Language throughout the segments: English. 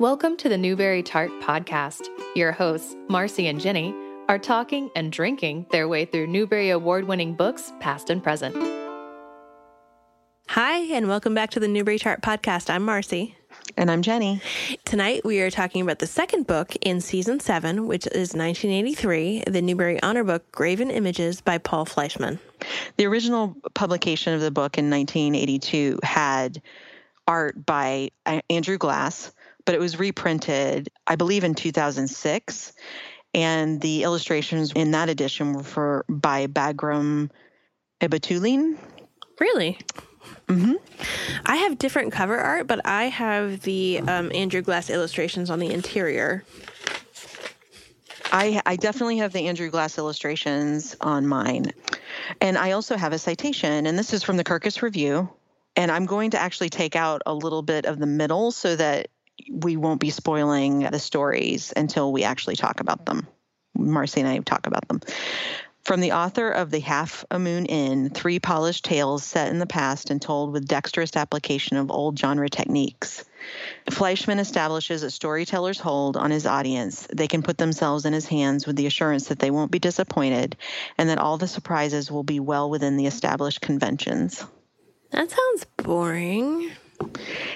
Welcome to the Newbery Tart Podcast. Your hosts, Marcy and Jenny, are talking and drinking their way through Newbery Award winning books, past and present. Hi, and welcome back to the Newbery Tart Podcast. I'm Marcy. And I'm Jenny. Tonight we are talking about the second book in season seven, which is 1983, the Newbery Honor Book, Graven Images by Paul Fleischman. The original publication of the book in 1982 had art by uh, Andrew Glass but it was reprinted, I believe, in 2006. And the illustrations in that edition were for by Bagram Ibatoulline. Really? Mm-hmm. I have different cover art, but I have the um, Andrew Glass illustrations on the interior. I, I definitely have the Andrew Glass illustrations on mine. And I also have a citation, and this is from the Kirkus Review. And I'm going to actually take out a little bit of the middle so that we won't be spoiling the stories until we actually talk about them. Marcy and I talk about them. From the author of The Half a Moon Inn, three polished tales set in the past and told with dexterous application of old genre techniques. Fleischman establishes a storyteller's hold on his audience. They can put themselves in his hands with the assurance that they won't be disappointed and that all the surprises will be well within the established conventions. That sounds boring.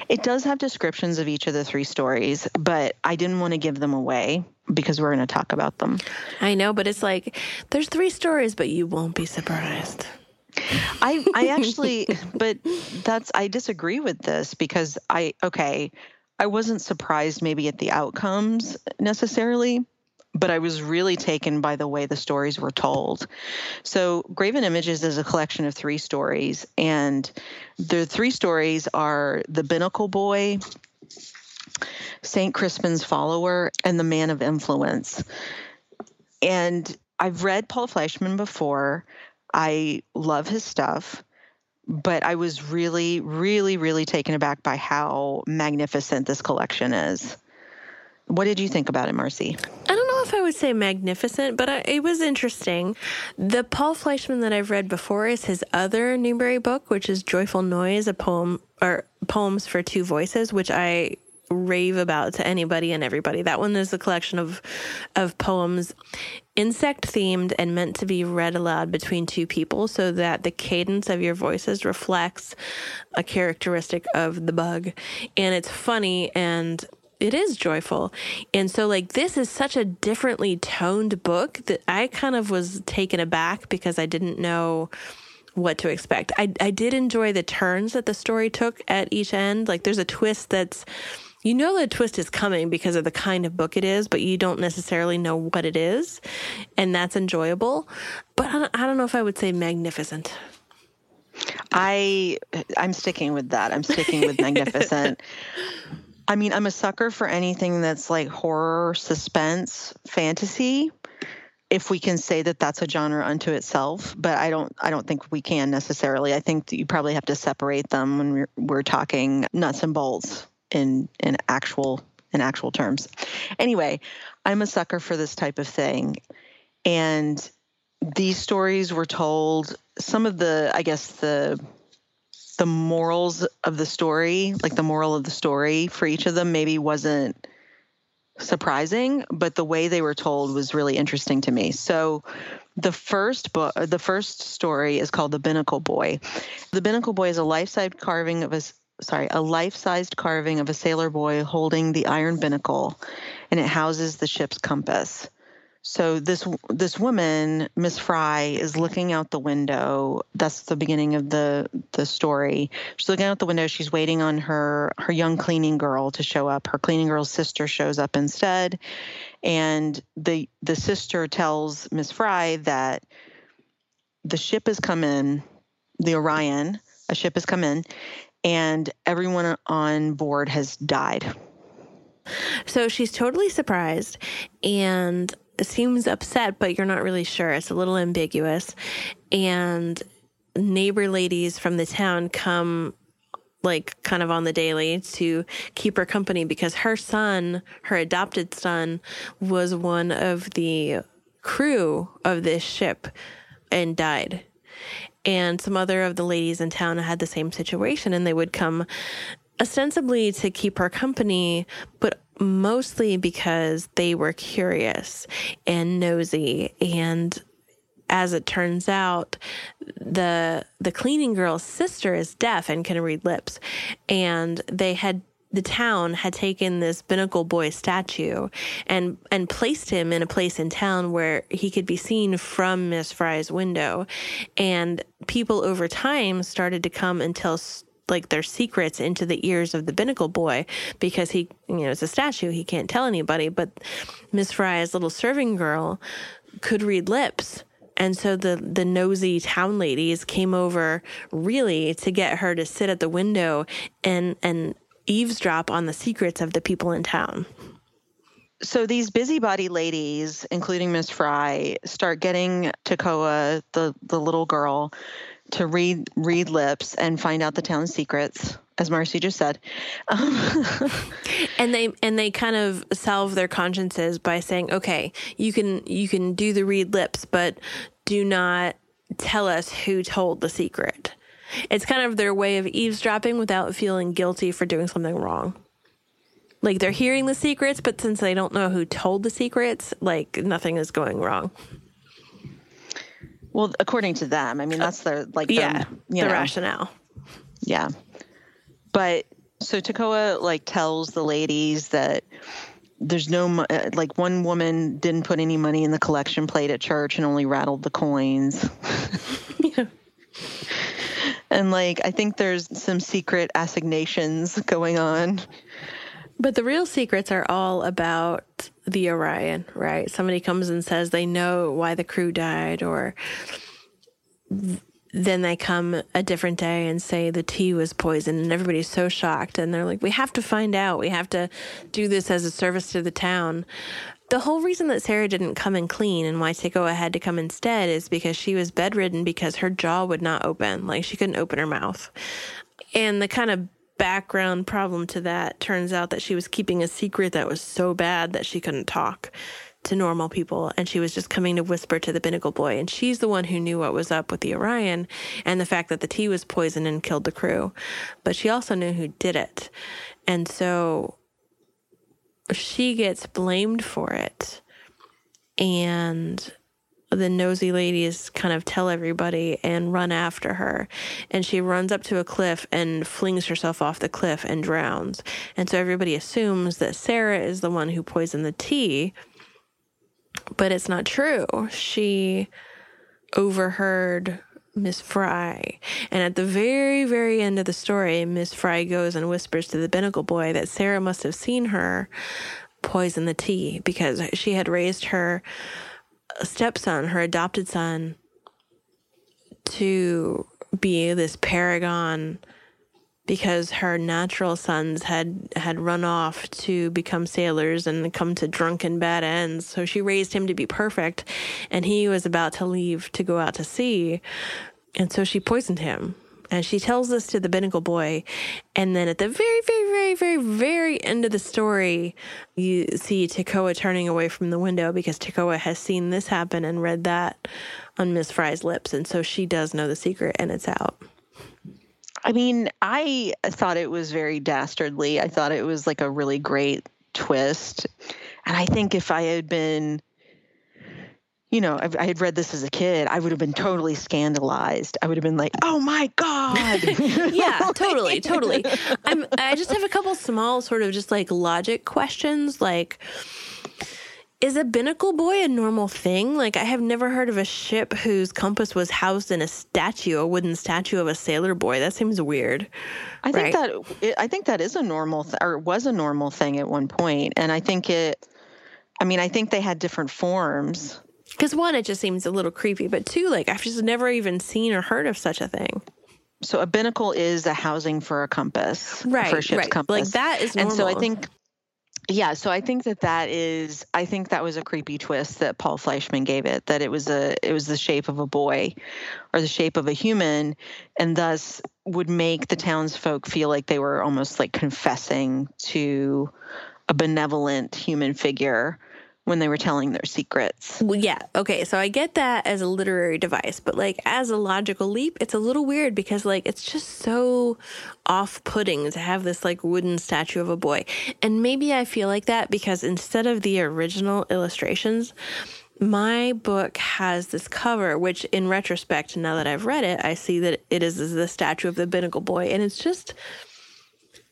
It does have descriptions of each of the three stories, but I didn't want to give them away because we're going to talk about them. I know, but it's like there's three stories, but you won't be surprised. I I actually but that's I disagree with this because I okay, I wasn't surprised maybe at the outcomes necessarily, but I was really taken by the way the stories were told. So, Graven Images is a collection of three stories, and the three stories are The Binnacle Boy, St. Crispin's Follower, and The Man of Influence. And I've read Paul Fleischman before. I love his stuff, but I was really, really, really taken aback by how magnificent this collection is. What did you think about it, Marcy? I don't know if I would say magnificent, but I, it was interesting. The Paul Fleischman that I've read before is his other Newbery book, which is Joyful Noise, a poem or poems for two voices, which I rave about to anybody and everybody. That one is a collection of of poems insect themed and meant to be read aloud between two people so that the cadence of your voices reflects a characteristic of the bug and it's funny and it is joyful. And so like this is such a differently toned book that I kind of was taken aback because I didn't know what to expect. I I did enjoy the turns that the story took at each end. Like there's a twist that's you know the twist is coming because of the kind of book it is, but you don't necessarily know what it is, and that's enjoyable. But I don't, I don't know if I would say magnificent. I I'm sticking with that. I'm sticking with magnificent. I mean, I'm a sucker for anything that's like horror, suspense, fantasy. If we can say that that's a genre unto itself, but I don't, I don't think we can necessarily. I think you probably have to separate them when we're, we're talking nuts and bolts in in actual in actual terms. Anyway, I'm a sucker for this type of thing, and these stories were told. Some of the, I guess the the morals of the story, like the moral of the story for each of them, maybe wasn't surprising, but the way they were told was really interesting to me. So the first book the first story is called The Binnacle Boy. The Binnacle Boy is a life-sized carving of a sorry, a life-sized carving of a sailor boy holding the iron binnacle and it houses the ship's compass. So this this woman, Miss Fry, is looking out the window. That's the beginning of the the story. She's looking out the window. She's waiting on her her young cleaning girl to show up. Her cleaning girl's sister shows up instead, and the the sister tells Miss Fry that the ship has come in, the Orion. A ship has come in, and everyone on board has died. So she's totally surprised and seems upset, but you're not really sure. It's a little ambiguous. And neighbor ladies from the town come like kind of on the daily to keep her company because her son, her adopted son, was one of the crew of this ship and died. And some other of the ladies in town had the same situation and they would come ostensibly to keep her company, but mostly because they were curious and nosy. And as it turns out the the cleaning girl's sister is deaf and can read lips. And they had the town had taken this binnacle boy statue and and placed him in a place in town where he could be seen from Miss Fry's window. And people over time started to come and tell like their secrets into the ears of the binnacle boy because he you know it's a statue. He can't tell anybody. But Miss Fry's little serving girl could read lips. And so the the nosy town ladies came over really to get her to sit at the window and and eavesdrop on the secrets of the people in town. So these busybody ladies, including Miss Fry, start getting Tekoa, the the little girl, to read read lips and find out the town's secrets, as Marcy just said. Um, and they and they kind of salve their consciences by saying, "Okay, you can you can do the read lips, but do not tell us who told the secret." It's kind of their way of eavesdropping without feeling guilty for doing something wrong. Like they're hearing the secrets, but since they don't know who told the secrets, like nothing is going wrong. Well, according to them, I mean that's their like yeah, the know, rationale. Yeah, but so Tekoa like tells the ladies that there's no uh, like one woman didn't put any money in the collection plate at church and only rattled the coins. yeah. And like, I think there's some secret assignations going on. But the real secrets are all about the Orion, right? Somebody comes and says they know why the crew died, or then they come a different day and say the tea was poisoned, and everybody's so shocked. And they're like, we have to find out. We have to do this as a service to the town. The whole reason that Sarah didn't come and clean and why Tekoa had to come instead is because she was bedridden because her jaw would not open. Like she couldn't open her mouth. And the kind of background problem to that. Turns out that she was keeping a secret that was so bad that she couldn't talk to normal people. And she was just coming to whisper to the binnacle boy. And she's the one who knew what was up with the orion and the fact that the tea was poisoned and killed the crew. But she also knew who did it. And so she gets blamed for it. And the nosy ladies kind of tell everybody and run after her. And she runs up to a cliff and flings herself off the cliff and drowns. And so everybody assumes that Sarah is the one who poisoned the tea. But it's not true. She overheard Miss Fry. And at the very, very end of the story, Miss Fry goes and whispers to the binnacle boy that Sarah must have seen her poison the tea because she had raised her stepson, her adopted son, to be this paragon because her natural sons had had run off to become sailors and come to drunken bad ends. So she raised him to be perfect and he was about to leave to go out to sea. And so she poisoned him and she tells this to the binnacle boy and then at the very very very very very end of the story you see Tekoa turning away from the window because Tekoa has seen this happen and read that on Miss Fry's lips and so she does know the secret and it's out I mean, I thought it was very dastardly. I thought it was like a really great twist. And I think if I had been, you know, I, I had read this as a kid, I would have been totally scandalized. I would have been like, "Oh my god!" yeah, totally, totally. I'm. I just have a couple small, sort of, just like logic questions, like is a binnacle boy a normal thing? Like, I have never heard of a ship whose compass was housed in a statue, a wooden statue of a sailor boy. That seems weird. I right? think that I think that is a normal th- or was a normal thing at one point, and I think it. I mean, I think they had different forms. Because one, it just seems a little creepy, but two, like I've just never even seen or heard of such a thing. So a binnacle is a housing for a compass, right? For a ship's right. compass. Like that is normal. And so I think yeah, so I think that that is I think that was a creepy twist that Paul Fleischman gave it that it was a it was the shape of a boy or the shape of a human and thus would make the townsfolk feel like they were almost like confessing to a benevolent human figure when they were telling their secrets. Well, yeah. Okay. So I get that as a literary device, but like as a logical leap, it's a little weird because like it's just so off putting to have this like wooden statue of a boy. And maybe I feel like that because instead of the original illustrations, my book has this cover, which in retrospect, now that I've read it, I see that it is the statue of the Binnacle Boy. And it's just,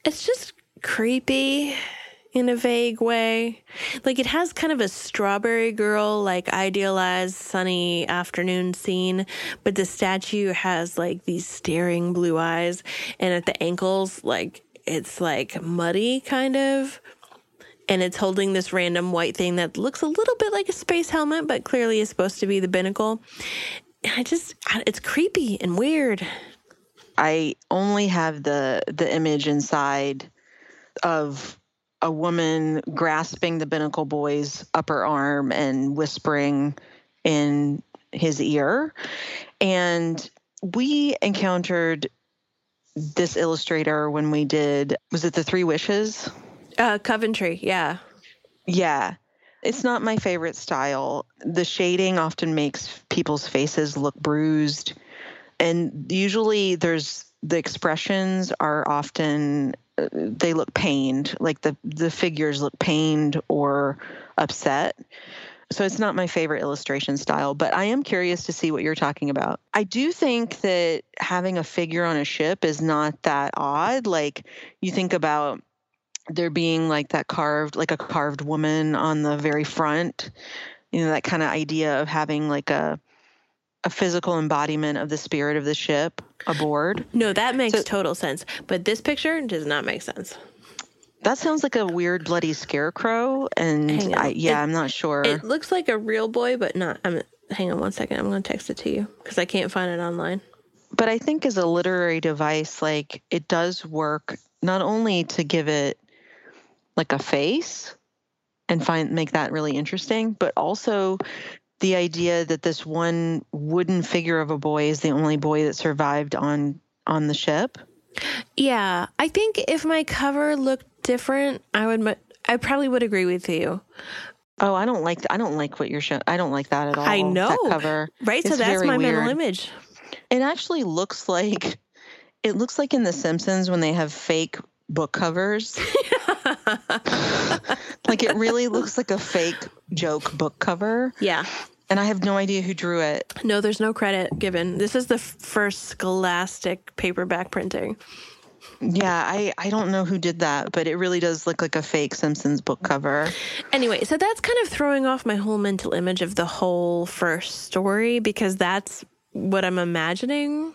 it's just creepy in a vague way. Like it has kind of a strawberry girl, like idealized sunny afternoon scene, but the statue has like these staring blue eyes, and at the ankles, like it's like muddy kind of. And it's holding this random white thing that looks a little bit like a space helmet, but clearly is supposed to be the binnacle. And I just, it's creepy and weird. I only have the the image inside of a woman grasping the binnacle boy's upper arm and whispering in his ear. And we encountered this illustrator when we did, was it the Three Wishes? Uh, Coven Tree, yeah. Yeah. It's not my favorite style. The shading often makes people's faces look bruised. And usually there's the expressions are often they look pained, like the the figures look pained or upset. So it's not my favorite illustration style, but I am curious to see what you're talking about. I do think that having a figure on a ship is not that odd. Like you think about there being like that carved like a carved woman on the very front, you know, that kind of idea of having like a a physical embodiment of the spirit of the ship aboard. No, that makes so, total sense. But this picture does not make sense. That sounds like a weird bloody scarecrow, and I, yeah, it, I'm not sure. It looks like a real boy, but not. I'm. Hang on one second. I'm going to text it to you because I can't find it online. But I think as a literary device, like it does work not only to give it like a face and find make that really interesting, but also the idea that this one wooden figure of a boy is the only boy that survived on on the ship. Yeah, I think if my cover looked different, I would I probably would agree with you. Oh, I don't like I don't like what you're showing. I don't like that at all. I know cover. Right, it's so that's my weird. mental image. It actually looks like it looks like in The Simpsons when they have fake book covers. like it really looks like a fake joke book cover. Yeah and I have no idea who drew it. No, there's no credit given. This is the first scholastic paperback printing. Yeah, I, I don't know who did that, but it really does look like a fake Simpsons book cover. Anyway, so that's kind of throwing off my whole mental image of the whole first story because that's what I'm imagining.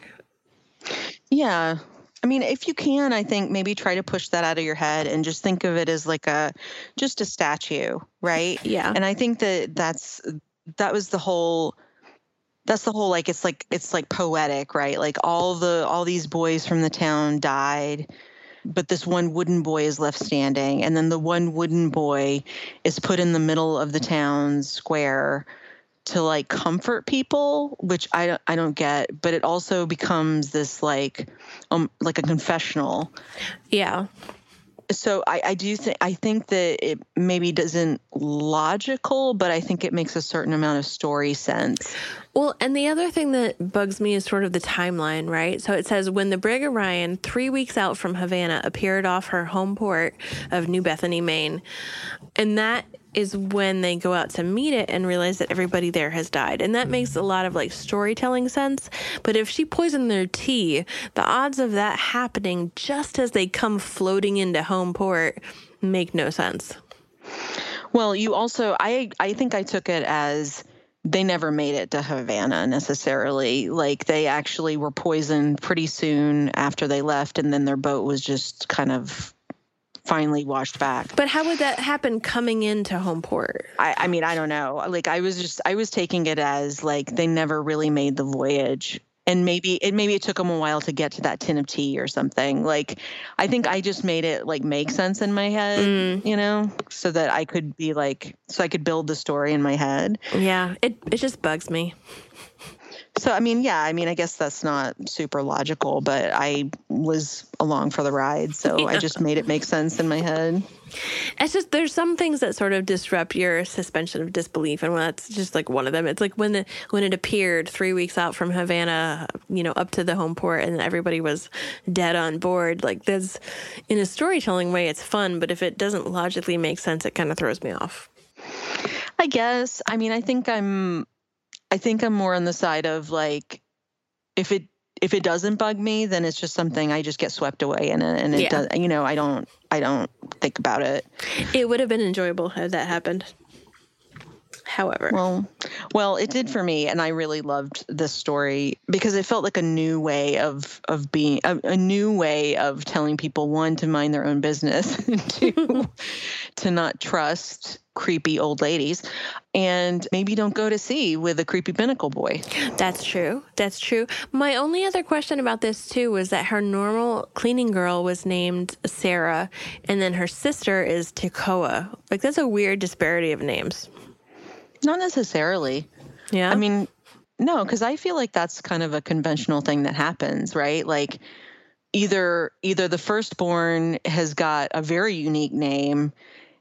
Yeah. I mean, if you can, I think maybe try to push that out of your head and just think of it as like a just a statue, right? Yeah. And I think that that's that was the whole that's the whole like it's like it's like poetic right? Like all the all these boys from the town died but this one wooden boy is left standing and then the one wooden boy is put in the middle of the town square to like comfort people which i i don't get but it also becomes this like um like a confessional. Yeah so I, I do think I think that it maybe doesn't logical, but I think it makes a certain amount of story sense. Well, and the other thing that bugs me is sort of the timeline, right? So it says when the brig Orion, three weeks out from Havana, appeared off her home port of New Bethany, Maine, and that is when they go out to meet it and realize that everybody there has died. And that hmm. makes a lot of like storytelling sense. But if she poisoned their tea, the odds of that happening just as they come floating into home port make no sense. Well, you also I I think I took it as they never made it to Havana necessarily. Like they actually were poisoned pretty soon after they left and then their boat was just kind of finally washed back. But how would that happen coming into home port? I, I mean, I don't know. Like I was just I was taking it as like they never really made the voyage. And maybe it maybe it took them a while to get to that tin of tea or something. Like I think I just made it like make sense in my head, mm. you know, so that I could be like so I could build the story in my head. Yeah, it it just bugs me. So I mean, yeah, I mean, I guess that's not super logical, but I was along for the ride, so yeah. I just made it make sense in my head. It's just there's some things that sort of disrupt your suspension of disbelief, and that's just like one of them. It's like when the when it appeared three weeks out from Havana, you know, up to the home port, and everybody was dead on board. Like there's, in a storytelling way, it's fun, but if it doesn't logically make sense, it kind of throws me off. I guess. I mean, I think I'm I think I'm more on the side of like if it if it doesn't bug me, then it's just something I just get swept away in it, and it yeah. does. You know, I don't I don't think about it. It would have been enjoyable had that happened. However, well, well, it did for me, and I really loved this story because it felt like a new way of of being a, a new way of telling people one to mind their own business, to to not trust creepy old ladies and maybe don't go to sea with a creepy binnacle boy. That's true. That's true. My only other question about this too was that her normal cleaning girl was named Sarah and then her sister is Tekoa. Like that's a weird disparity of names. Not necessarily. Yeah. I mean, no, cuz I feel like that's kind of a conventional thing that happens, right? Like either either the firstborn has got a very unique name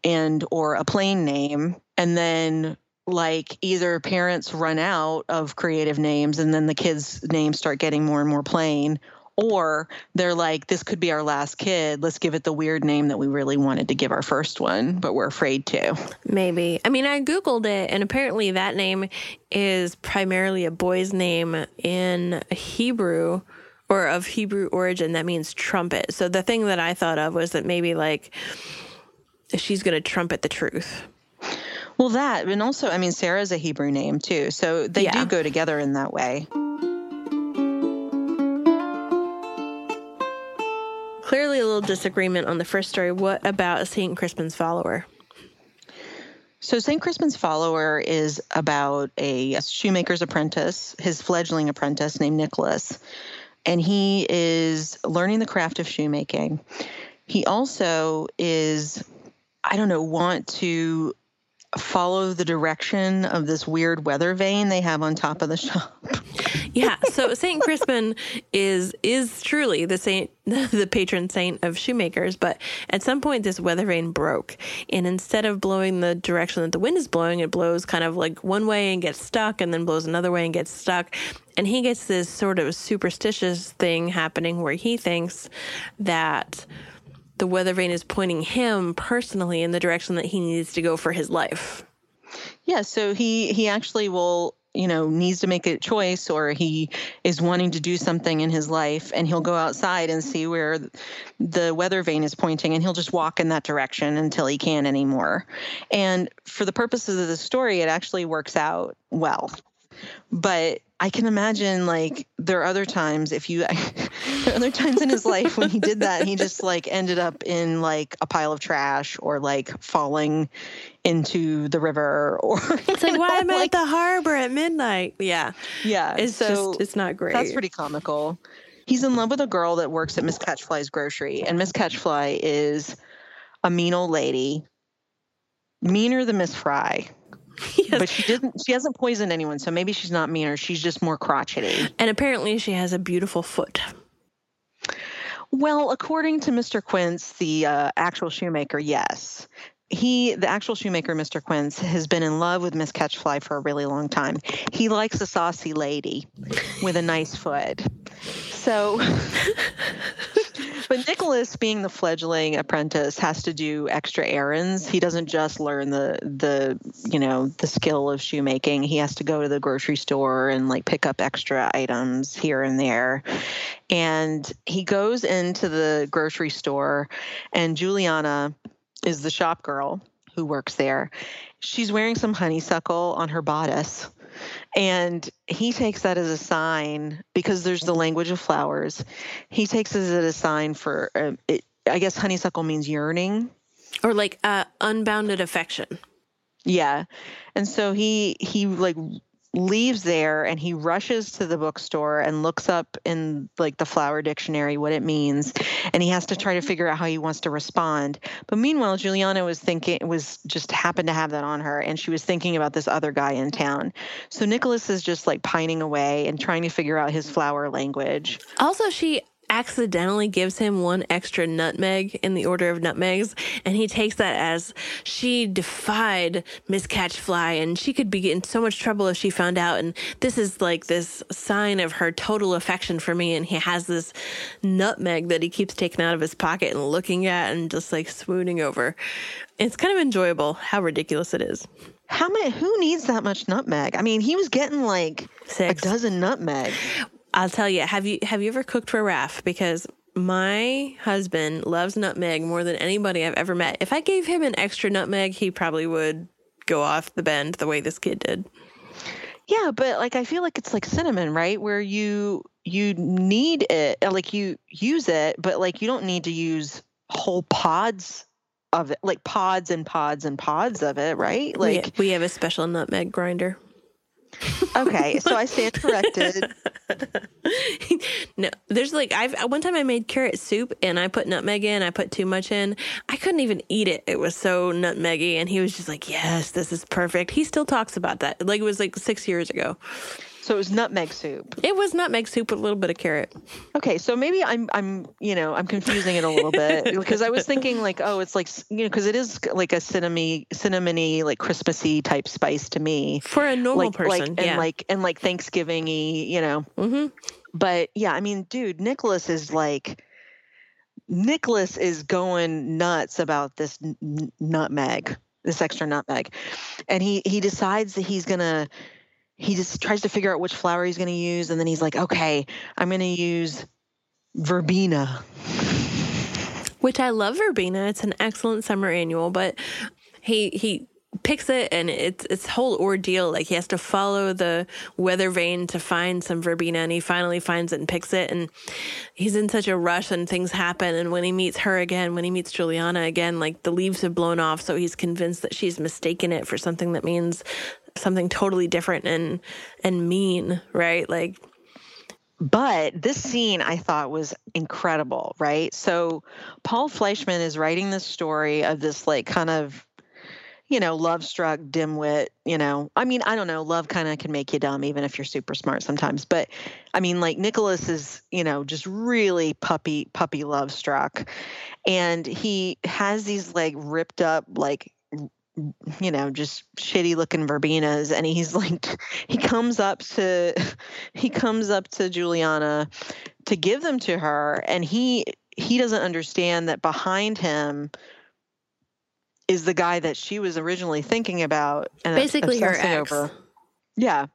and or a plain name and then like either parents run out of creative names and then the kids names start getting more and more plain or they're like this could be our last kid. Let's give it the weird name that we really wanted to give our first one but we're afraid to. Maybe. I mean i googled it and apparently that name is primarily a boy's name in hebrew or of hebrew origin. That means trumpet. So the thing that i thought of was that maybe like she's going to trumpet the truth. Well, that, and also, I mean, Sarah's a Hebrew name too. So they yeah. do go together in that way. Clearly, a little disagreement on the first story. What about St. Crispin's follower? So, St. Crispin's follower is about a shoemaker's apprentice, his fledgling apprentice named Nicholas. And he is learning the craft of shoemaking. He also is I don't know, want to follow the direction of this weird weather vane they have on top of the shop. yeah, so Saint Crispin is is truly the saint the patron saint of shoemakers, but at some point this weather vane broke and instead of blowing the direction that the wind is blowing, it blows kind of like one way and gets stuck and then blows another way and gets stuck. And he gets this sort of superstitious thing happening where he thinks that the weather vane is pointing him personally in the direction that he needs to go for his life. Yeah, so he he actually will you know needs to make a choice or he is wanting to do something in his life and he'll go outside and see where the weather vane is pointing and he'll just walk in that direction until he can't anymore and for the purposes of the story it actually works out well but I can imagine like there are other times if you there are other times in his life when he did that he just like ended up in like a pile of trash or like falling into the river or it's like know, why am I like, at the harbor at midnight? Yeah. Yeah. It's so just it's not great. That's pretty comical. He's in love with a girl that works at Miss Catchfly's grocery and Miss Catchfly is a mean old lady. Meaner than Miss Fry. Yes. But she didn't she hasn't poisoned anyone, so maybe she's not meaner. She's just more crotchety. And apparently she has a beautiful foot. Well, according to Mr. Quince, the uh, actual shoemaker, yes. He, the actual shoemaker, Mr. Quince, has been in love with Miss Catchfly for a really long time. He likes a saucy lady with a nice foot. So but Nicholas, being the fledgling apprentice, has to do extra errands. He doesn't just learn the the you know the skill of shoemaking. He has to go to the grocery store and like pick up extra items here and there. And he goes into the grocery store, and Juliana is the shop girl who works there. She's wearing some honeysuckle on her bodice and he takes that as a sign because there's the language of flowers. He takes it as a sign for, uh, it, I guess honeysuckle means yearning. Or like uh, unbounded affection. Yeah. And so he, he like leaves there and he rushes to the bookstore and looks up in like the flower dictionary what it means and he has to try to mm-hmm. figure out how he wants to respond. But meanwhile juliana was thinking was just happened to have that on her and she was thinking about this other guy in town. So nicholas is just like pining away and trying to figure out his flower language. Also, she accidentally gives him one extra nutmeg in the order of nutmegs, and he takes that as she defied Miss Catchfly, and she could be in so much trouble if she found out. And this is like this sign of her total affection for me. And he has this nutmeg that he keeps taking out of his pocket and looking at and just like swooning over. It's kind of enjoyable how ridiculous it is. how many who needs that much nutmeg i mean he was getting like Six. a dozen nutmeg I'll tell you. Have you have you ever cooked for Raph? Because my husband loves nutmeg more than anybody I've ever met. If I gave him an extra nutmeg, he probably would go off the bend the way this kid did. Yeah, but like I feel like it's like cinnamon, right? Where you you need it, uh, like you use it, but like you don't need to use whole pods of it, like pods and pods and pods of it, right? We- Like we have a special nutmeg grinder. Okay, so I stand corrected. No, there's like I've one time I made carrot soup and I put nutmeg in. I put too much in. I couldn't even eat it. It was so nutmeggy, and he was just like, "Yes, this is perfect." He still talks about that. Like it was like six years ago. So it was nutmeg soup. It was nutmeg soup with a little bit of carrot. Okay, so maybe I'm I'm you know I'm confusing it a little bit because I was thinking like oh it's like you know because it is like a cinnamony cinnamony like Christmassy type spice to me. For a normal like, person, like and yeah. like and like Thanksgiving-y, you know. hmm But yeah, I mean, dude, Nicholas is like Nicholas is going nuts about this n- nutmeg, this extra nutmeg. And he he decides that he's going to he just tries to figure out which flower he's going to use and then he's like, "Okay, I'm going to use verbena." which I love verbena. It's an excellent summer annual, but he he picks it and it's it's whole ordeal. Like he has to follow the weather vane to find some verbena, and he finally finds it and picks it. And he's in such a rush, and things happen. And when he meets her again, when he meets Juliana again, like the leaves have blown off, so he's convinced that she's mistaken it for something that means something totally different and and mean, right? Like But this scene I thought was incredible, right? So Paul Fleischman is writing this story of this like kind of you know, love struck dimwit, you know. I mean, I don't know, love kind of can make you dumb even if you're super smart sometimes, but I mean like Nicholas is, you know, just really puppy puppy love struck. And he has these like ripped up like you know, just shitty looking verbenas and he's like he comes up to he comes up to Juliana to give them to her and he he doesn't understand that behind him is the guy that she was originally thinking about and basically her ex. over. Yeah.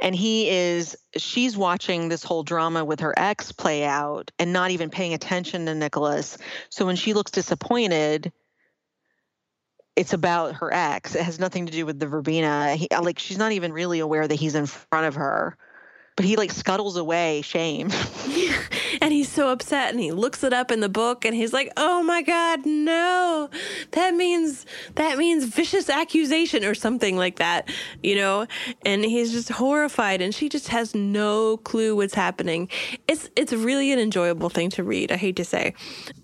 And he is she's watching this whole drama with her ex play out and not even paying attention to Nicholas. So when she looks disappointed, it's about her ex. It has nothing to do with the verbena. He, uh, like she's not even really aware that he's in front of her. But he like scuttles away, shame. and he's so upset and he looks it up in the book and he's like oh my god no. That means that means vicious accusation or something like that you know? And he's just horrified and she just has no clue what's happening. It's it's really an enjoyable thing to read i hate to say.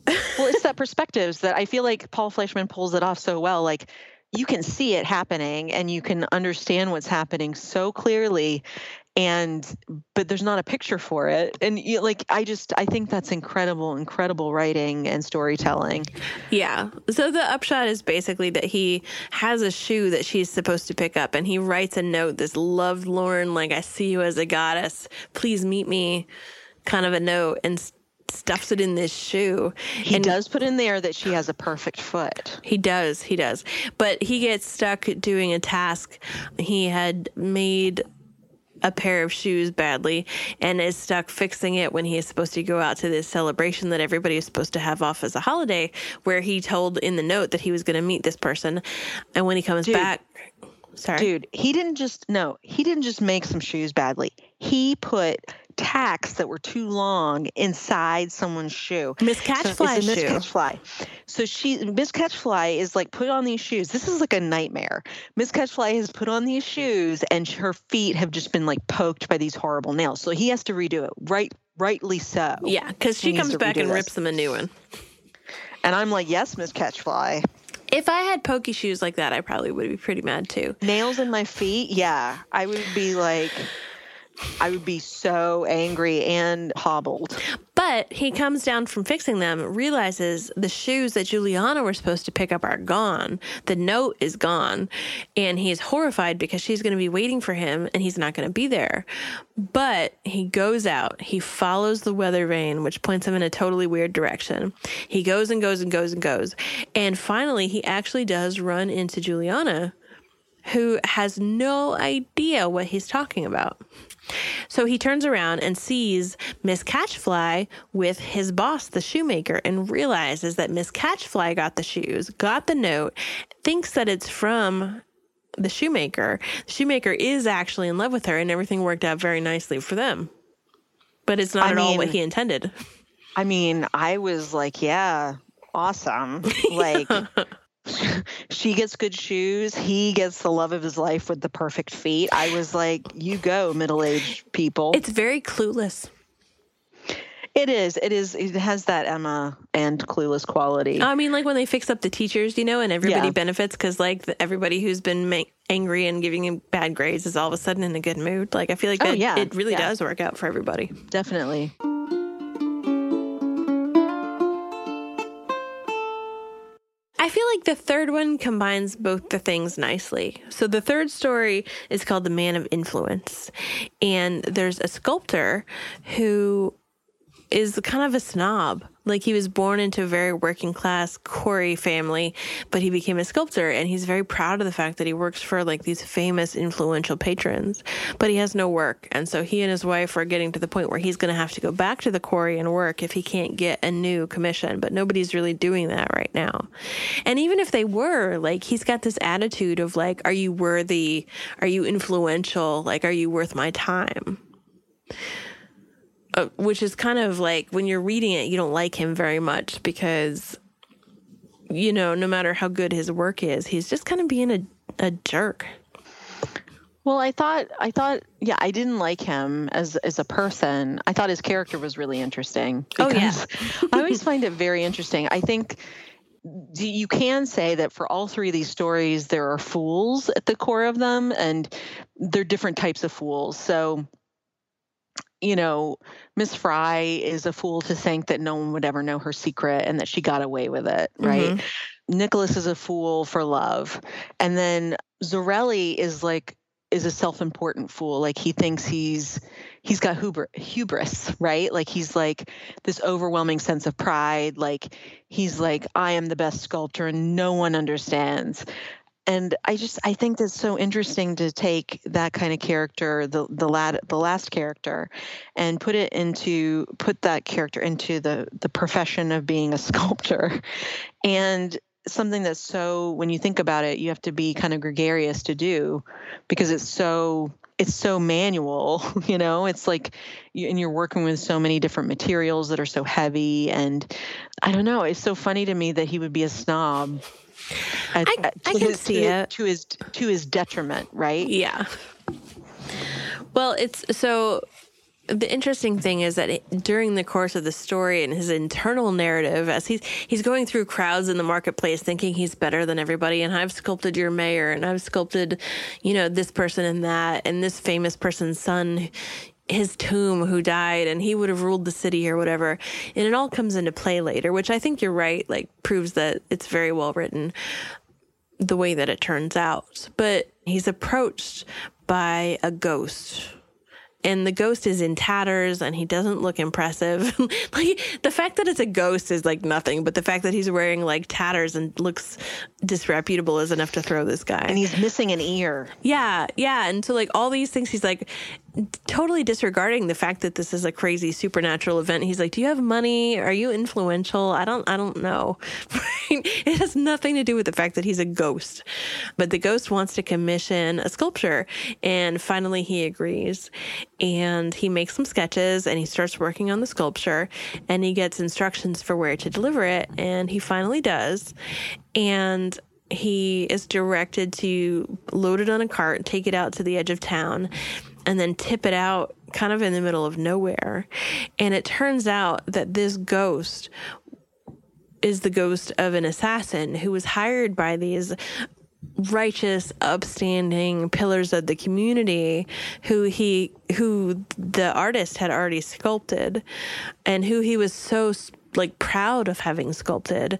Well, it's that perspectives that I feel like Paul Fleischman pulls it off so well. Like you can see it happening and you can understand what's happening so clearly and but there's not a picture for it and you, like i just i think that's incredible incredible writing and storytelling Yeah. So the upshot is basically that he has a shoe that she's supposed to pick up and he writes a note, this lovelorn, like, I see you as a goddess. Please meet me kind of a note and stuffs it in this shoe. he and does put in there that she has a perfect foot He does. He does. But he gets stuck doing a task. He had made a pair of shoes badly and is stuck fixing it when he is supposed to go out to this celebration that everybody is supposed to have off as a holiday where he told in the note that he was going to meet this person. And when he comes Dude. back sorry. Dude he didn't just no he didn't just make some shoes badly. He put tacks that were too long inside someone's shoe. Miss Catchfly's so Miss shoe. Catchfly. So she Miss Catchfly is like put on these shoes. This is like a nightmare. Miss Catchfly has put on these shoes and her feet have just been like poked by these horrible nails. So he has to redo it. Right rightly so. Yeah, because she comes back and this. rips him a new one. And I'm like, yes, Miss Catchfly. If I had pokey shoes like that, I probably would be pretty mad too. Nails in my feet, yeah. I would be like I would be so angry and hobbled. But he comes down from fixing them, realizes the shoes that Juliana were supposed to pick up are gone. The note is gone. And he's horrified because she's going to be waiting for him and he's not going to be there. But he goes out. He follows the weather vane, which points him in a totally weird direction. He goes and goes and goes and goes. And finally, he actually does run into Juliana, who has no idea what he's talking about. So he turns around and sees Miss Catchfly with his boss, the shoemaker, and realizes that Miss Catchfly got the shoes, got the note, thinks that it's from the shoemaker. The shoemaker is actually in love with her, and everything worked out very nicely for them. But it's not I at all what he intended. I mean, I was like, yeah, awesome. Like she gets good shoes, he gets the love of his life with the perfect feet. I was like, you go, middle-aged people. It's very clueless. it is. It is it has that Emma and clueless quality. I mean, like when they fix up the teachers, you know, and everybody Yeah. benefits because, like, the, everybody who's been ma- angry and giving him bad grades is all of a sudden in a good mood. Like, I feel like Oh, that yeah. it really Yeah. does work out for everybody. Definitely. I feel like the third one combines both the things nicely. So the third story is called The Man of Influence. And there's a sculptor who is kind of a snob. Like he was born into a very working class Corey family, but he became a sculptor and he's very proud of the fact that he works for like these famous influential patrons, but he has no work. And so he and his wife are getting to the point where he's going to have to go back to the quarry and work if he can't get a new commission, but nobody's really doing that right now. And even if they were, like he's got this attitude of like, are you worthy? Are you influential? Like, are you worth my time? Uh, which is kind of like when you're reading it, you don't like him very much because, you know, no matter how good his work is, he's just kind of being a, a jerk. Well, I thought I thought yeah, I didn't like him as as a person. I thought his character was really interesting. Oh, yeah. I always find it very interesting. I think you can say that for all three of these stories there are fools at the core of them and they're different types of fools. So you know, Miss Fry is a fool to think that no one would ever know her secret and that she got away with it, right? Mm-hmm. Nicholas is a fool for love. And then Zorelli is like is a self-important fool. Like he thinks he's he's got hubris, hubris, right? Like he's like this overwhelming sense of pride. Like he's like I am the best sculptor and no one understands. And I just I think that's so interesting to take that kind of character, the the lad the last character, and put it into put that character into the the profession of being a sculptor. And something that's so when you think about it, you have to be kind of gregarious to do because it's so it's so manual, you know. It's like, and you're working with so many different materials that are so heavy, and I don't know. It's so funny to me that he would be a snob. At- I- at- I can his- see to, it. to his to his detriment, right? Yeah. Well, it's so the interesting thing is that it, during the course of the story and his internal narrative, as he's he's going through crowds in the marketplace, thinking he's better than everybody, and I've sculpted your mayor, and I've sculpted, you know, this person and that, and this famous person's son, his tomb who died, and he would have ruled the city or whatever, and it all comes into play later, which I think you're right, like proves that it's very well written the way that it turns out. But he's approached by a ghost. And the ghost is in tatters and he doesn't look impressive. like the fact that it's a ghost is like nothing, but the fact that he's wearing like tatters and looks disreputable is enough to throw this guy. And he's missing an ear. Yeah, yeah. And so, like, all these things, he's like totally disregarding the fact that this is a crazy supernatural event. He's like, Do you have money? Are you influential? I don't, I don't know. it has nothing to do with the fact that he's a ghost. but the ghost wants to commission a sculpture. And finally, he agrees. And he makes some sketches and he starts working on the sculpture and he gets instructions for where to deliver it. And he finally does. And he is directed to load it on a cart, take it out to the edge of town, and then tip it out kind of in the middle of nowhere. And it turns out that this ghost is the ghost of an assassin who was hired by these righteous upstanding pillars of the community who he who the artist had already sculpted and who he was so like proud of having sculpted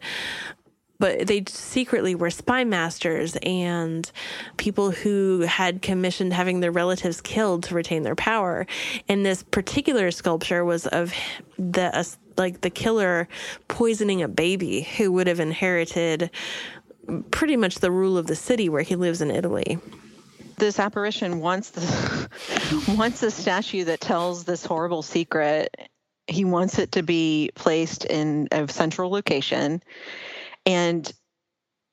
but they secretly were spy masters and people who had commissioned having their relatives killed to retain their power. And this particular sculpture was of the uh, like the killer poisoning a baby who would have inherited pretty much the rule of the city where he lives in Italy this apparition wants the wants a statue that tells this horrible secret. He wants it to be placed in a central location. And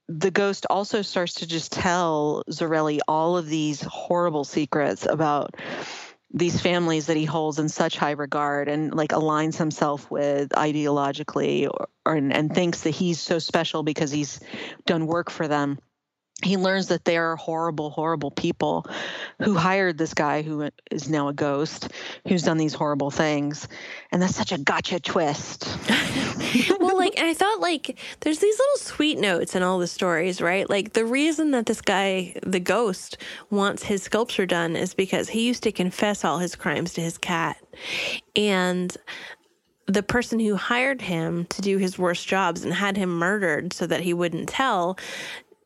the ghost also starts to just tell Zarelli all of these horrible secrets about these families that he holds in such high regard and like aligns himself with ideologically or, or and, and thinks that he's so special because he's done work for them he learns that they are horrible, horrible people who hired this guy who is now a ghost, who's done these horrible things. And that's such a gotcha twist. well, like, I thought, like, there's these little sweet notes in all the stories, right? Like, the reason that this guy, the ghost, wants his sculpture done is because he used to confess all his crimes to his cat. And the person who hired him to do his worst jobs and had him murdered so that he wouldn't tell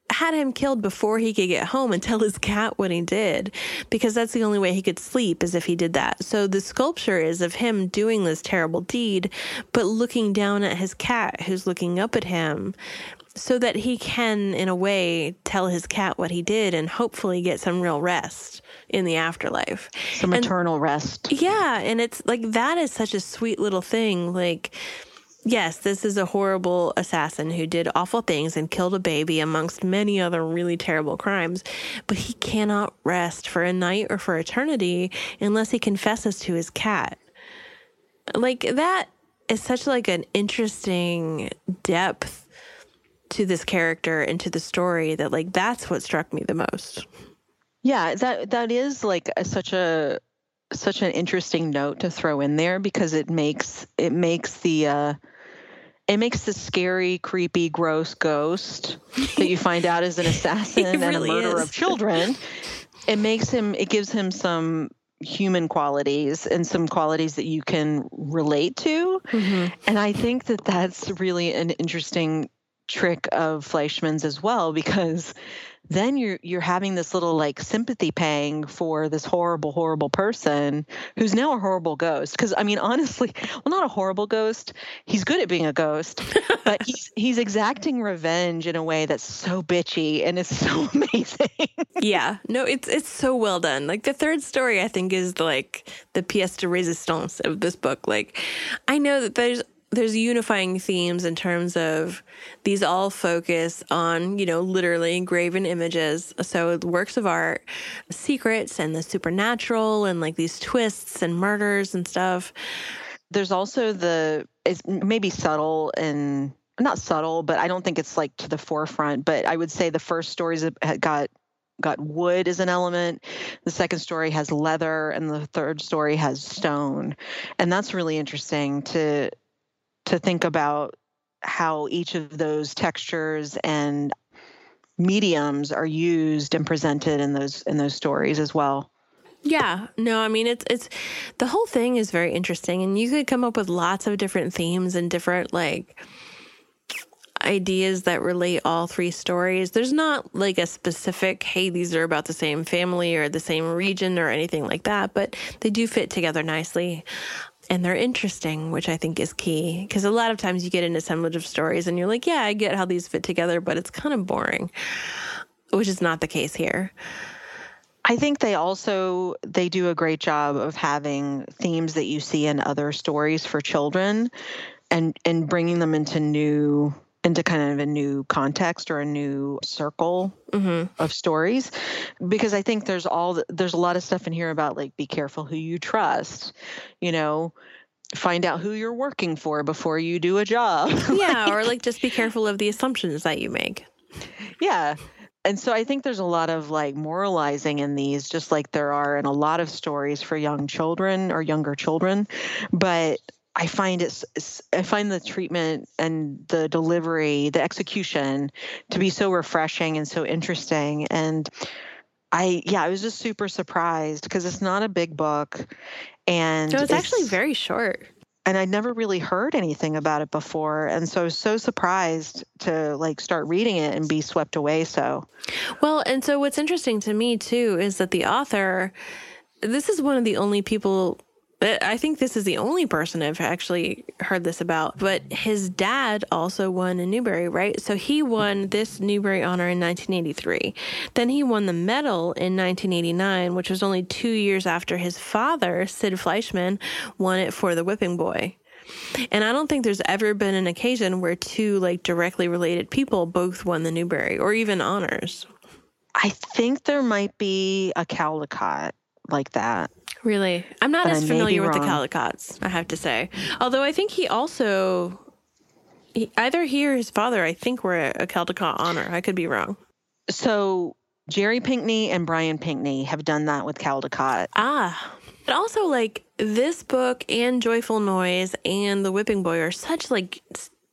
had him killed before he could get home and tell his cat what he did because that's the only way he could sleep is if he did that. So the sculpture is of him doing this terrible deed, but looking down at his cat who's looking up at him so that he can, in a way, tell his cat what he did and hopefully get some real rest in the afterlife. Some and, eternal rest. Yeah. And it's like that is such a sweet little thing. Like, Yes, this is a horrible assassin who did awful things and killed a baby amongst many other really terrible crimes, but he cannot rest for a night or for eternity unless he confesses to his cat. Like that is such like an interesting depth to this character and to the story that like that's what struck me the most. Yeah, that that is like a, such a such an interesting note to throw in there because it makes it makes the uh it makes the scary, creepy, gross ghost that you find out is an assassin and a murderer is. of children. It makes him. It gives him some human qualities and some qualities that you can relate to. Mm-hmm. And I think that that's really an interesting trick of Fleischman's as well because then you're you're having this little like sympathy pang for this horrible horrible person who's now a horrible ghost. Because i mean honestly well not a horrible ghost. He's good at being a ghost but he's he's exacting revenge in a way that's so bitchy and it's so amazing. Yeah. No it's it's so well done. Like the third story i think is like the pièce de résistance of this book. Like i know that there's there's unifying themes in terms of these all focus on, you know, literally engraven images. So works of art, secrets and the supernatural and like these twists and murders and stuff. There's also the it's maybe subtle and not subtle, but I don't think it's like to the forefront. But I would say the first stories got got wood as an element. The second story has leather, and the third story has stone, and that's really interesting to to think about how each of those textures and mediums are used and presented in those in those stories as well. Yeah, no, I mean it's it's the whole thing is very interesting and you could come up with lots of different themes and different like ideas that relate all three stories. There's not like a specific hey these are about the same family or the same region or anything like that, but they do fit together nicely and they're interesting, which I think is key. Because a lot of times you get an assemblage of stories and you're like, yeah, I get how these fit together, but it's kind of boring, which is not the case here. I think they also they do a great job of having themes that you see in other stories for children and and bringing them into new into kind of a new context or a new circle Mm-hmm. of stories because i think there's all the, there's a lot of stuff in here about like be careful who you trust you know find out who you're working for before you do a job Yeah, or like just be careful of the assumptions that you make. yeah and so i think there's a lot of like moralizing in these just like there are in a lot of stories for young children or younger children but I find it, I find the treatment and the delivery, the execution to be so refreshing and so interesting. And I, yeah, I was just super surprised because it's not a big book. And So it's actually very short. and I'd never really heard anything about it before. And so I was so surprised to like start reading it and be swept away. So, Well, and so what's interesting to me too is that the author, this is one of the only people. I think this is the only person I've actually heard this about, but his dad also won a Newbery, right? So he won this Newbery honor in 1983. Then he won the medal in 1989, which was only two years after his father, Sid Fleischman, won it for The Whipping Boy. And I don't think there's ever been an occasion where two like directly related people both won the Newbery or even honors. I think there might be a Caldecott like that. Really? I'm not But as familiar with the wrong. Caldecotts, I have to say. Although I think he also, he, either he or his father, I think, were a, a Caldecott honor. I could be wrong. So Jerry Pinkney and Brian Pinkney have done that with Caldecott. Ah. But also, like, this book and Joyful Noise and The Whipping Boy are such, like,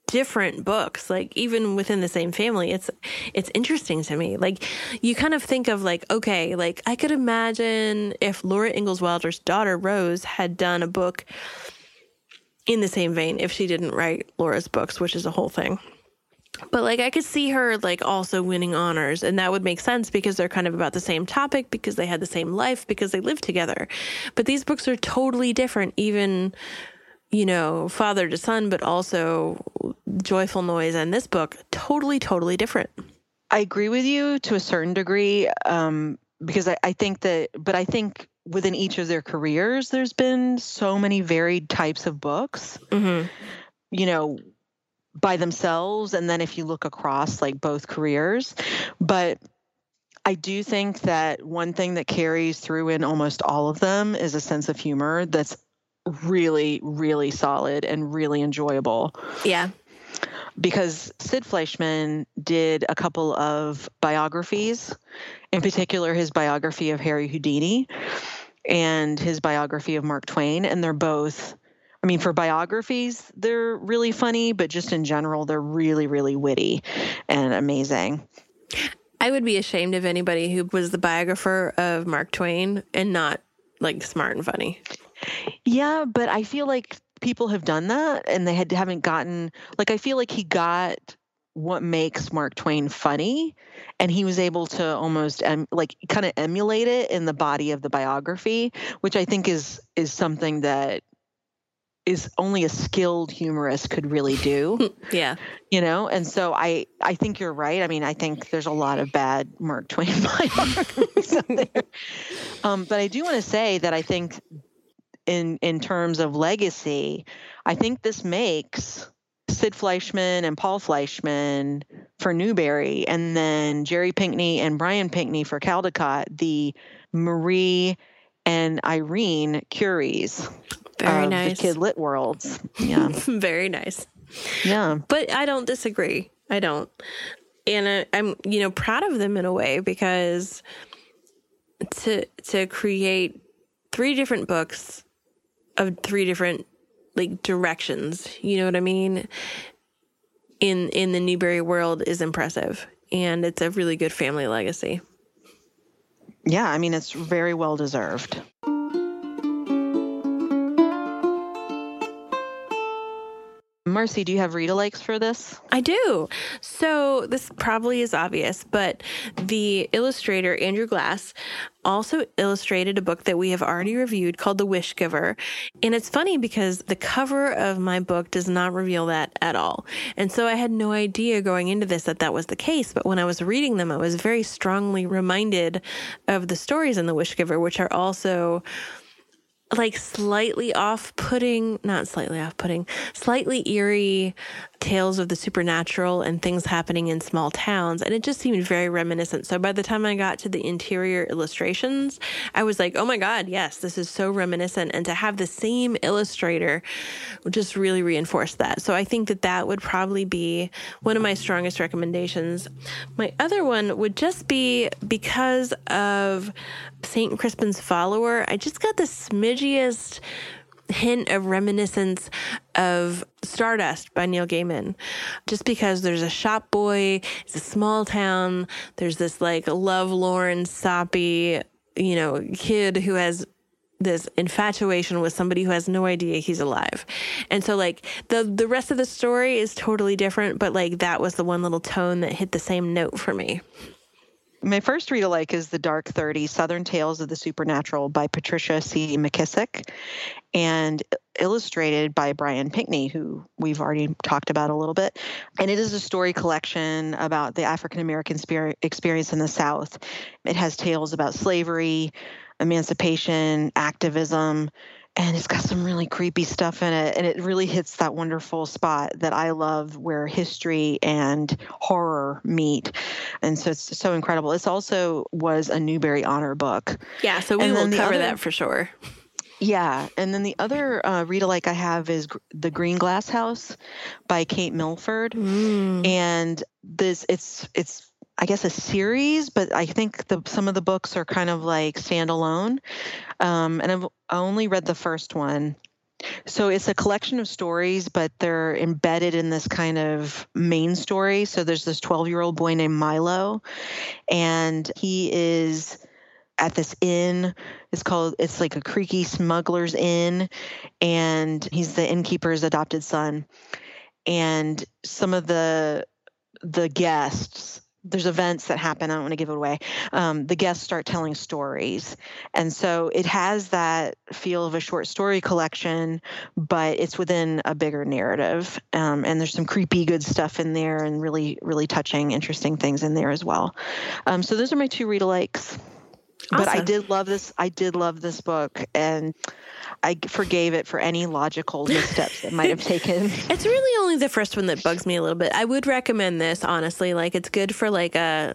different books like even within the same family it's it's interesting to me like you kind of think of like okay like i could imagine if laura ingalls wilder's daughter rose had done a book in the same vein if she didn't write laura's books which is a whole thing but like I could see her like also winning honors and that would make sense because they're kind of about the same topic because they had the same life because they lived together. But these books are totally different even you know, father to son but also joyful noise and this book totally totally different. I agree with you to a certain degree um, because I, I think that, but I think within each of their careers, there's been so many varied types of books, Mhm. you know, by themselves. And then if you look across like both careers, but I do think that one thing that carries through in almost all of them is a sense of humor that's really, really solid and really enjoyable Yeah. because Sid Fleischman did a couple of biographies, in particular his biography of Harry Houdini and his biography of Mark Twain. And they're both, I mean, for biographies, they're really funny, but just in general, they're really, really witty and amazing. I would be ashamed of anybody who was the biographer of Mark Twain and not like smart and funny. Yeah, but I feel like people have done that and they had haven't gotten like I feel like he got what makes Mark Twain funny and he was able to almost em, like kind of emulate it in the body of the biography, which I think is is something that is only a skilled humorist could really do, Yeah. you know? And so I I think you're right. I mean, I think there's a lot of bad Mark Twain biographies out there. Um, but I do want to say that I think in in terms of legacy, I think this makes Sid Fleischman and Paul Fleischman for Newbery, and then Jerry Pinkney and Brian Pinkney for Caldecott, the Marie and Irene Curies Very nice. the Kid Lit worlds. Yeah, Very nice. yeah, But I don't disagree. I don't. And I, I'm, you know, proud of them in a way because to to create three different books of three different like directions, you know what I mean? In in the Newbery world is impressive and it's a really good family legacy. yeah. I mean, it's very well deserved. Marcy, do you have read alikes for this? I do. So this probably is obvious, but the illustrator Andrew Glass also illustrated a book that we have already reviewed called The Wish Giver. And it's funny because the cover of my book does not reveal that at all. And so I had no idea going into this that that was the case. But when I was reading them, I was very strongly reminded of the stories in The Wish Giver, which are also like slightly off putting, not slightly off putting, slightly eerie, tales of the supernatural and things happening in small towns. And it just seemed very reminiscent. So by the time I got to the interior illustrations, I was like, oh my God, yes, this is so reminiscent. And to have the same illustrator just really reinforced that. So I think that that would probably be one of my strongest recommendations. My other one would just be because of St. Crispin's follower, I just got the smidgiest hint of reminiscence of Stardust by Neil Gaiman. Just because there's a shop boy, it's a small town, there's this like lovelorn, soppy, you know, kid who has this infatuation with somebody who has no idea he's alive. And so like the the rest of the story is totally different, but like that was the one little tone that hit the same note for me. My first read alike is The Dark 30 Southern Tales of the Supernatural by Patricia C. McKissack and illustrated by Brian Pinkney, who we've already talked about a little bit. And it is a story collection about the African American experience in the South. It has tales about slavery, emancipation, activism, and it's got some really creepy stuff in it and it really hits that wonderful spot that i love where history and horror meet. And so it's so incredible. This also was a newbery honor book. Yeah so we and will cover other, that for sure. Yeah and then the other uh, read alike i have is the green glass house by kate milford. Mm. and this it's it's I guess a series, but I think the some of the books are kind of like standalone. Um, and I've only read the first one. So it's a collection of stories, but they're embedded in this kind of main story. So there's this 12 year old boy named Milo, and he is at this inn. It's called, it's like a creaky smuggler's inn, and he's the innkeeper's adopted son. And some of the the guests there's events that happen. I don't want to give it away. Um, the guests start telling stories, and so it has that feel of a short story collection, but it's within a bigger narrative. Um, and there's some creepy good stuff in there, and really, really touching, interesting things in there as well. Um, so those are my two read alikes. Awesome. But I did love this. I did love this book, and I forgave it for any logical missteps it might have taken. it's really only the first one that bugs me a little bit. I would recommend this honestly. Like it's good for like a.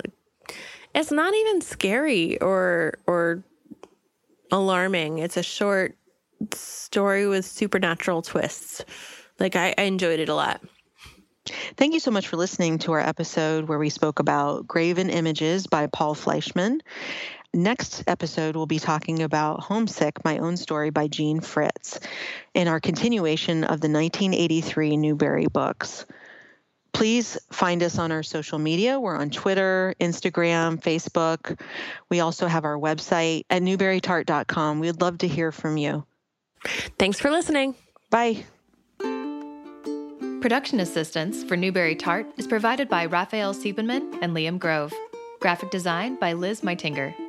It's not even scary or or alarming. It's a short story with supernatural twists. Like I, I enjoyed it a lot. Thank you so much for listening to our episode where we spoke about Graven Images by Paul Fleischman. Next episode, we'll be talking about Homesick, My Own Story by Jean Fritz, in our continuation of the 1983 Newbery books. Please find us on our social media. We're on Twitter, Instagram, Facebook. We also have our website at newberytart.com. We'd love to hear from you. Thanks for listening. Bye. Production assistance for Newbery Tart is provided by Raphael Siebenman and Liam Grove. Graphic design by Liz Meitinger.